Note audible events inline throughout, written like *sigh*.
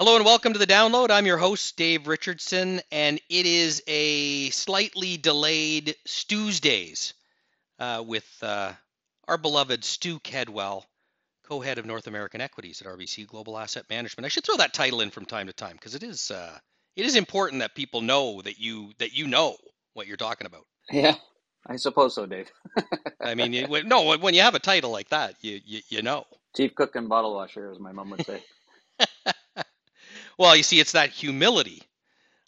Hello and welcome to the download. I'm your host, Dave Richardson, and it is a slightly delayed Tuesdays uh, with uh, our beloved Stu Kedwell, co head of North American Equities at RBC Global Asset Management. I should throw that title in from time to time because it is uh, it is important that people know that you that you know what you're talking about. Yeah, I suppose so, Dave. *laughs* I mean, you, no, when you have a title like that, you you, you know. Chief cook and bottle washer, as my mom would say. *laughs* Well, you see, it's that humility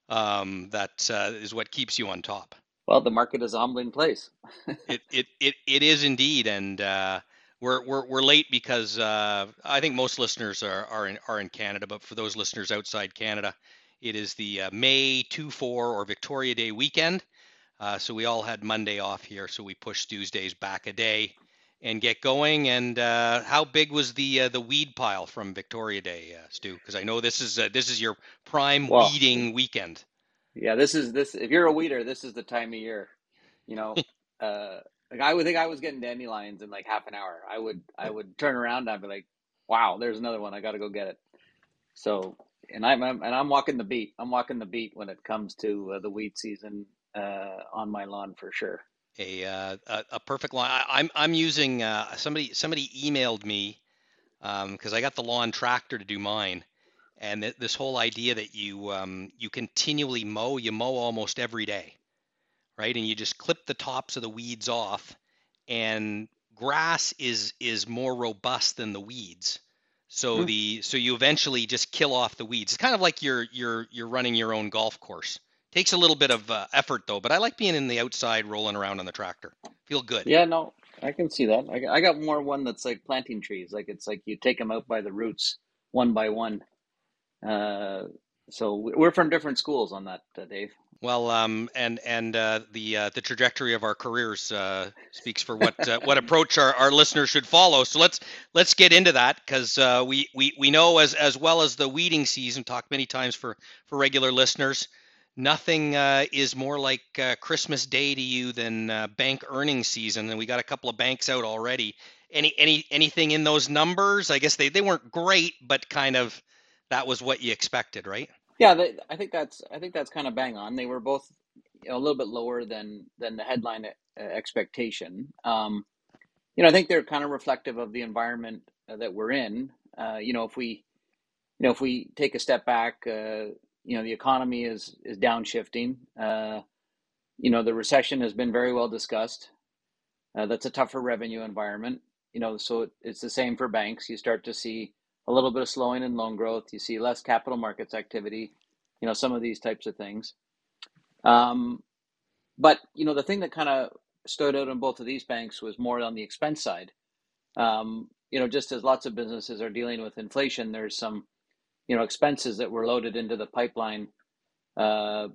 um, that uh, is what keeps you on top. Well, the market is a humbling place. *laughs* it, it, it, it is indeed, and uh, we're, we're, we're late because uh, I think most listeners are, are, in, are in Canada, but for those listeners outside Canada, it is the uh, May 2 4 or Victoria Day weekend. Uh, so we all had Monday off here, so we pushed Tuesdays back a day and get going. And uh, how big was the uh, the weed pile from Victoria Day, uh, Stu? Because I know this is uh, this is your prime well, weeding weekend. Yeah, this is this. If you're a weeder, this is the time of year. You know, *laughs* uh, like I would think I was getting dandelions in like half an hour. I would I would turn around and I'd be like, "Wow, there's another one. I got to go get it." So, and I'm, I'm, and I'm walking the beat. I'm walking the beat when it comes to uh, the weed season on my lawn for sure a uh, a, a, perfect lawn. I, am I'm, I'm using uh, somebody somebody emailed me because um, I got the lawn tractor to do mine, and th- this whole idea that you um, you continually mow, you mow almost every day, right? And you just clip the tops of the weeds off, and grass is is more robust than the weeds. So mm-hmm. the so you eventually just kill off the weeds. It's kind of like you're you're you're running your own golf course. Takes a little bit of uh, effort though, but I like being in the outside rolling around on the tractor. Feel good. Yeah, no, I can see that. I, I got more one that's like planting trees. Like it's like you take them out by the roots one by one. Uh, so we're from different schools on that, uh, Dave. Well, um, and and uh, the uh, the trajectory of our careers uh, speaks for what uh, what approach our, our listeners should follow. So let's let's get into that because uh, we, we we know as as well as the weeding season. Talked many times for for regular listeners nothing uh, is more like uh, Christmas Day to you than uh, bank earnings season, and we got a couple of banks out already. Any any anything in those numbers? I guess they they weren't great, but kind of that was what you expected, right? Yeah, they, I think that's I think that's kind of bang on. They were both you know, a little bit lower than than the headline uh, expectation. Um, you know, I think they're kind of reflective of the environment uh, that we're in. Uh, you know, if we you know if we take a step back you know the economy is is downshifting. Uh, you know the recession has been very well discussed. Uh, that's a tougher revenue environment. You know, so it, it's the same for banks. You start to see a little bit of slowing in loan growth. You see less capital markets activity. You know, some of these types of things. Um, but you know, the thing that kind of stood out in both of these banks was more on the expense side. Um, you know, just as lots of businesses are dealing with inflation, there's some you know expenses that were loaded into the pipeline uh,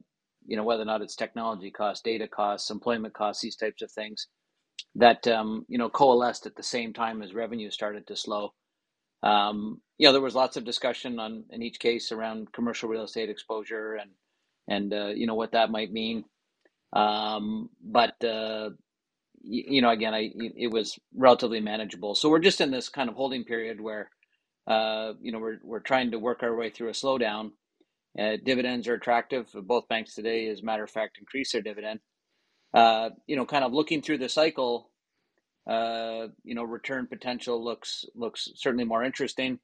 you know whether or not it's technology costs data costs employment costs these types of things that um, you know coalesced at the same time as revenue started to slow. Um, you know there was lots of discussion on in each case around commercial real estate exposure and and uh, you know what that might mean. Um, but uh, you, you know again I it was relatively manageable. So we're just in this kind of holding period where uh, you know, we're, we're trying to work our way through a slowdown. Uh, dividends are attractive. Both banks today, as a matter of fact, increase their dividend. Uh, you know, kind of looking through the cycle, uh, you know, return potential looks looks certainly more interesting,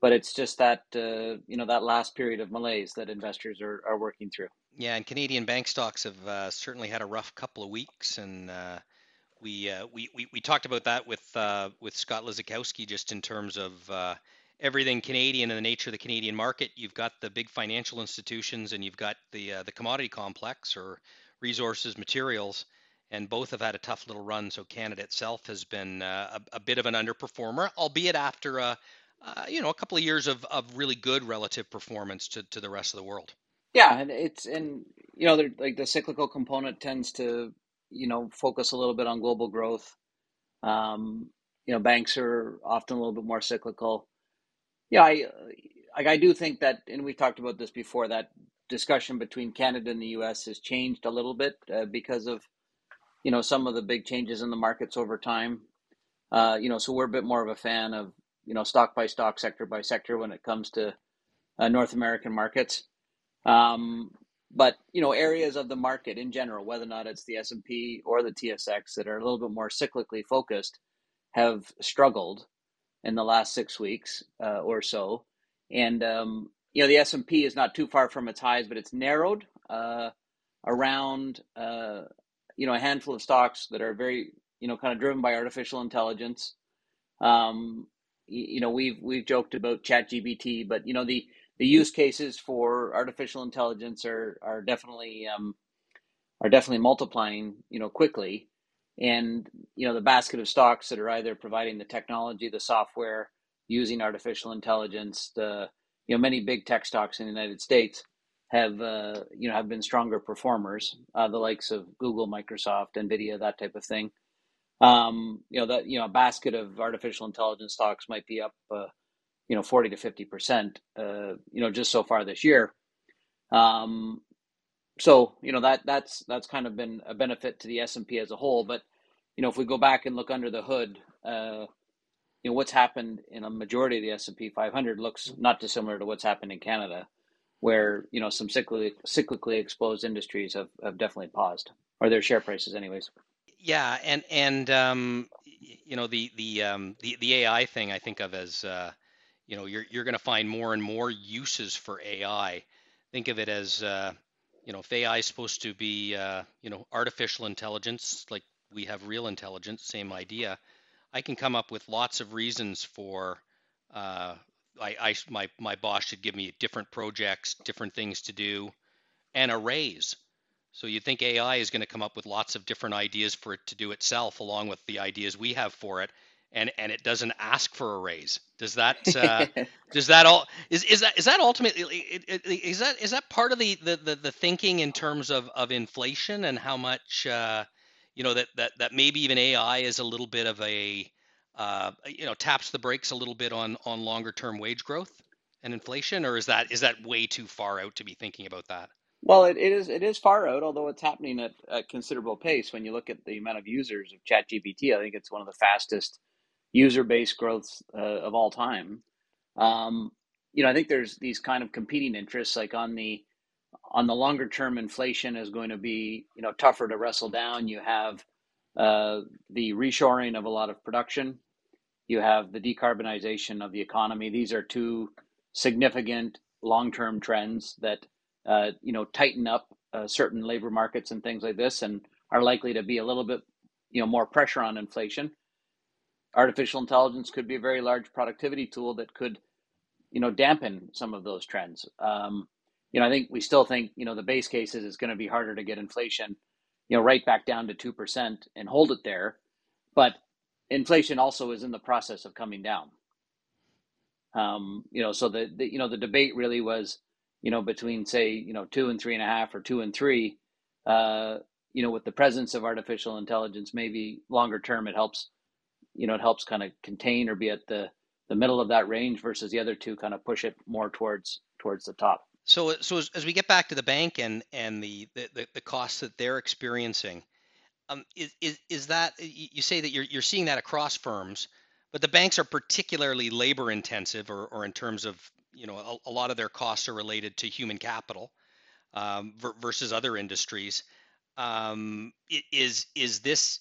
but it's just that uh, you know that last period of malaise that investors are, are working through. Yeah, and Canadian bank stocks have uh, certainly had a rough couple of weeks, and we, we we we talked about that with with Scott Lysakowski just in terms of everything Canadian and the nature of the Canadian market. You've got the big financial institutions and you've got the uh, the commodity complex or resources, materials, and both have had a tough little run. So Canada itself has been uh, a, a, bit of an underperformer, albeit after a uh, you know a couple of years of, of really good relative performance to, to the rest of the world. Yeah, and it's and you know like the cyclical component tends to you know focus a little bit on global growth. Um, you know, banks are often a little bit more cyclical. Yeah, I like I do think that, and we've talked about this before. That discussion between Canada and the U.S. has changed a little bit uh, because of you know some of the big changes in the markets over time. Uh, you know, so we're a bit more of a fan of you know stock by stock, sector by sector when it comes to uh, North American markets. Um, but you know, areas of the market in general, whether or not it's the S and P or the TSX that are a little bit more cyclically focused, have struggled in the last six weeks uh, or so. And um, you know, the S and P is not too far from its highs, but it's narrowed uh, around uh, you know a handful of stocks that are very you know kind of driven by artificial intelligence. Um, you, know, we've we've joked about ChatGPT, but you know the the use cases for artificial intelligence are are definitely um, are definitely multiplying you know quickly and you know the basket of stocks that are either providing the technology the software using artificial intelligence the you know many big tech stocks in the united states have uh, you know have been stronger performers uh, the likes of google microsoft nvidia that type of thing. Um, you know that you know a basket of artificial intelligence stocks might be up uh, you know 40 to 50 percent uh, you know just so far this year. Um, so you know that that's that's kind of been a benefit to the S&P as a whole but you know if we go back and look under the hood uh, you know what's happened in a majority of the S&P 500 looks not dissimilar to what's happened in Canada where you know some cyclically cyclically exposed industries have, have definitely paused or their share prices anyways. Yeah and and um, you know the the um, the the AI thing I think of as uh, you know you're you're going to find more and more uses for AI think of it as uh, you know, if AI is supposed to be, uh, you know, artificial intelligence, like we have real intelligence, same idea, I can come up with lots of reasons for, uh, I, I, my, my boss should give me different projects, different things to do, and a raise. So you think AI is going to come up with lots of different ideas for it to do itself, along with the ideas we have for it, and and it doesn't ask for a raise. Does that *laughs* uh, does that all is is that is that ultimately is that is that part of the the, the, the thinking in terms of, of inflation and how much uh, you know that, that that maybe even AI is a little bit of a uh, you know taps the brakes a little bit on on longer term wage growth and inflation, or is that is that way too far out to be thinking about that? Well, it, it is it is far out, although it's happening at a considerable pace. When you look at the amount of users of ChatGPT, I think it's one of the fastest user base growth uh, of all time. Um, you know, I think there's these kind of competing interests, like on the on the longer term, inflation is going to be you know tougher to wrestle down. You have uh, the reshoring of a lot of production. You have the decarbonization of the economy. These are two significant long term trends that uh, you know tighten up uh, certain labor markets and things like this, and are likely to be a little bit you know more pressure on inflation artificial intelligence could be a very large productivity tool that could, you know, dampen some of those trends. Um, you know, I think we still think, you know, the base case is it's going to be harder to get inflation, you know, right back down to 2% and hold it there. But inflation also is in the process of coming down. Um, you know, so the, the, you know, the debate really was, you know, between say, you know, two and three and a half or two and three, uh, you know, with the presence of artificial intelligence, maybe longer term, it helps you know, it helps kind of contain or be at the the middle of that range versus the other two kind of push it more towards towards the top. So, so as, as we get back to the bank and and the the, the costs that they're experiencing, um, is, is is that you say that you're you're seeing that across firms, but the banks are particularly labor intensive, or or in terms of you know a, a lot of their costs are related to human capital um, versus other industries. Um, is is this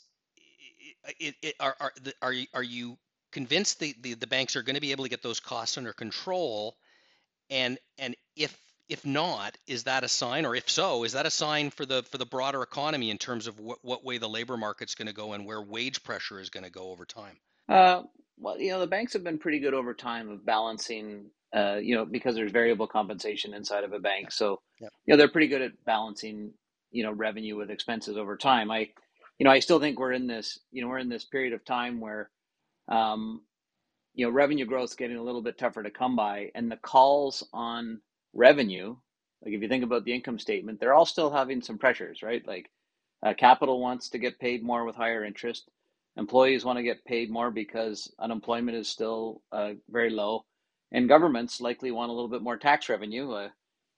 it, it, are are are you, are you convinced the, the the banks are going to be able to get those costs under control? And and if if not, is that a sign, or if so, is that a sign for the for the broader economy in terms of what, what way the labor market's going to go and where wage pressure is going to go over time? Uh, well, you know, the banks have been pretty good over time of balancing. Uh, you know, because there's variable compensation inside of a bank, so yep. you know they're pretty good at balancing. You know, revenue with expenses over time. I you know, I still think we're in this, you know, we're in this period of time where, um, you know, revenue growth is getting a little bit tougher to come by, and the calls on revenue, like if you think about the income statement, they're all still having some pressures, right? Like, uh, capital wants to get paid more with higher interest. Employees want to get paid more because unemployment is still uh, very low, and governments likely want a little bit more tax revenue. Uh,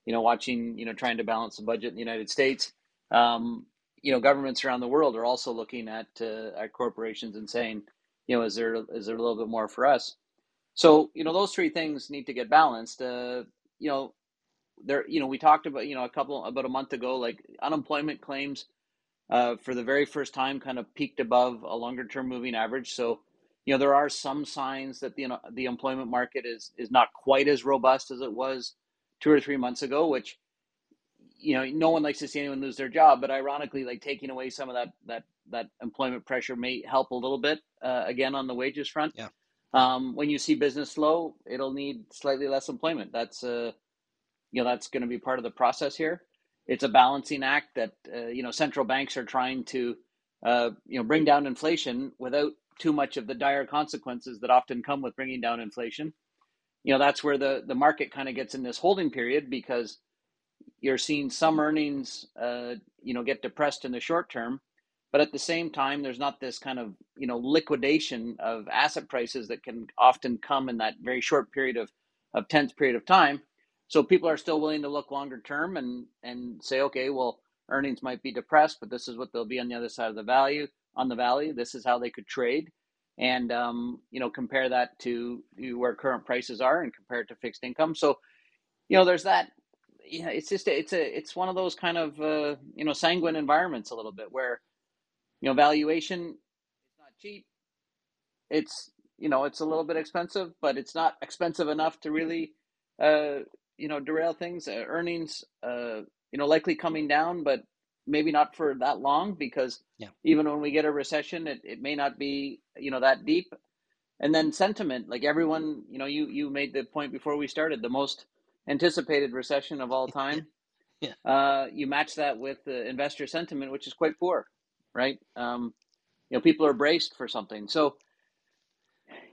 you know, watching, you know, trying to balance the budget in the United States, um, you know governments around the world are also looking at uh, at corporations and saying you know is there is there a little bit more for us so you know those three things need to get balanced uh, you know, there, you know, we talked about, you know, a couple about a month ago, like unemployment claims uh, for the very first time kind of peaked above a longer term moving average. So, you know, there are some signs that the the employment market is is not quite as robust as it was two or three months ago, which you know, no one likes to see anyone lose their job, but ironically, like taking away some of that that that employment pressure may help a little bit uh, again on the wages front. Yeah. Um, when you see business slow, it'll need slightly less employment. That's uh, you know, that's going to be part of the process here. It's a balancing act that uh, you know central banks are trying to uh, you know bring down inflation without too much of the dire consequences that often come with bringing down inflation. You know, that's where the the market kind of gets in this holding period because you're seeing some earnings, uh, you know, get depressed in the short term, but at the same time, there's not this kind of you know liquidation of asset prices that can often come in that very short period of of tense period of time. So people are still willing to look longer term and and say, okay, well, earnings might be depressed, but this is what they'll be on the other side of the value on the valley. This is how they could trade, and um, you know, compare that to where current prices are and compare it to fixed income. So, you know, there's that yeah, it's just it's a it's one of those kind of uh, you know sanguine environments a little bit where you know valuation is not cheap. It's you know it's a little bit expensive, but it's not expensive enough to really uh, you know derail things. Uh, earnings uh, you know likely coming down, but maybe not for that long because yeah. even when we get a recession, it, it may not be you know that deep. And then sentiment, like everyone, you know, you you made the point before we started, the most anticipated recession of all *laughs* time. yeah. Uh, you match that with the investor sentiment, which is quite poor, right? Um, you know, people are braced for something. So,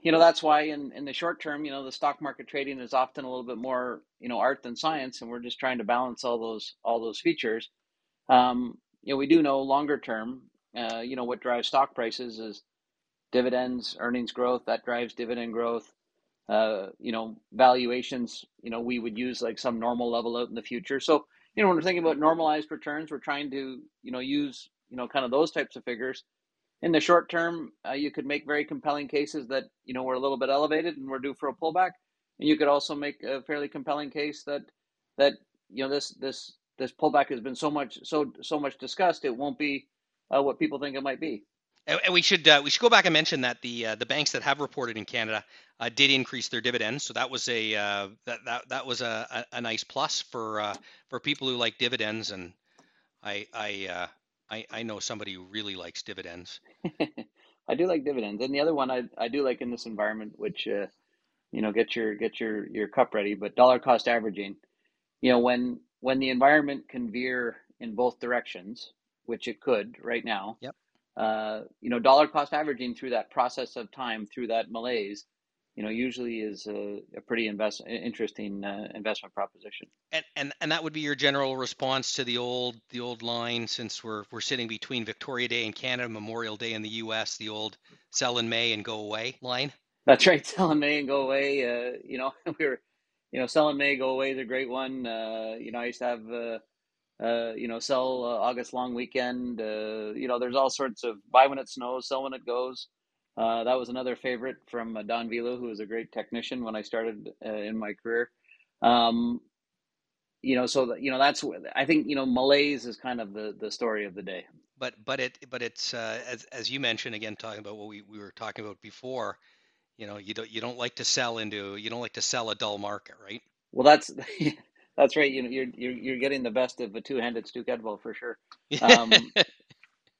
you know, that's why in, in the short term, you know, the stock market trading is often a little bit more, you know, art than science, and we're just trying to balance all those all those features. Um, you know, we do know longer term, uh, you know, what drives stock prices is dividends, earnings growth. That drives dividend growth uh, you know, valuations, you know, we would use like some normal level out in the future. So, you know, when we're thinking about normalized returns, we're trying to, you know, use, you know, kind of those types of figures. In the short term, uh, you could make very compelling cases that, you know, we're a little bit elevated and we're due for a pullback. And you could also make a fairly compelling case that, that, you know, this, this, this pullback has been so much, so, so much discussed, it won't be uh, what people think it might be. And we should uh, we should go back and mention that the uh, the banks that have reported in Canada uh, did increase their dividends, so that was a uh, that, that that was a, a, a nice plus for uh, for people who like dividends, and I I uh, I, I know somebody who really likes dividends. *laughs* I do like dividends, and the other one I, I do like in this environment, which you know get your get your your cup ready, but dollar cost averaging, you know when when the environment can veer in both directions, which it could right now. Yep uh, you know, dollar cost averaging through that process of time, through that malaise, you know, usually is a, a pretty invest interesting uh, investment proposition. And, and and that would be your general response to the old the old line since we're we're sitting between Victoria Day in Canada, Memorial Day in the U.S. The old sell in May and go away line. That's right, *laughs* sell in May and go away. Uh, you know, *laughs* we were, you know, sell in May, go away is a great one. Uh, you know, I used to have uh, you know, sell uh, August long weekend. Uh, you know, there's all sorts of buy when it snows, sell when it goes. Uh, that was another favorite from uh, Don Vialoux, who was a great technician when I started uh, in my career. Um, you know, so that, you know that's I think you know malaise is kind of the the story of the day. But but it but it's as as you mentioned again, talking about what we, we were talking about before. You know, you don't you don't like to sell into you don't like to sell a dull market, right? Well, that's *laughs* That's right. You know, you're you're you're getting the best of a two-handed Stu Kedwell for sure. *laughs* Um,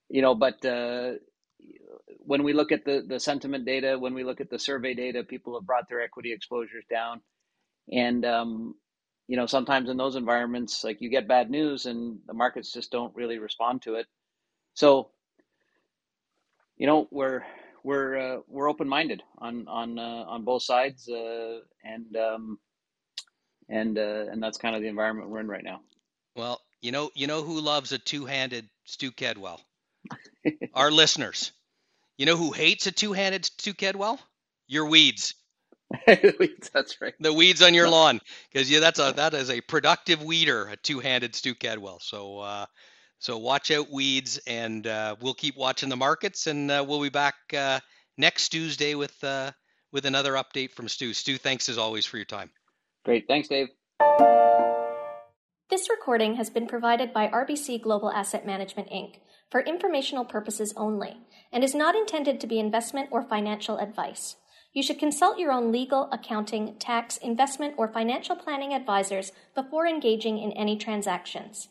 you know, but uh, when we look at the the sentiment data, when we look at the survey data, people have brought their equity exposures down, and um, you know, sometimes in those environments, like you get bad news, and the markets just don't really respond to it. So, you know, we're we're uh, we're open minded on on uh, on both sides, uh, and um, and uh, and that's kind of the environment we're in right now. Well, you know, you know who loves a two-handed Stu Kedwell? *laughs* Our listeners. You know who hates a two-handed Stu Kedwell? Your weeds. *laughs* that's right. The weeds on your lawn, because yeah, that's a that is a productive weeder, a two-handed Stu Kedwell. So uh, so watch out weeds, and uh, we'll keep watching the markets, and uh, we'll be back uh, next Tuesday with uh, with another update from Stu. Stu, thanks as always for your time. Great. Thanks, Dave. This recording has been provided by RBC Global Asset Management Inc. for informational purposes only and is not intended to be investment or financial advice. You should consult your own legal, accounting, tax, investment, or financial planning advisors before engaging in any transactions.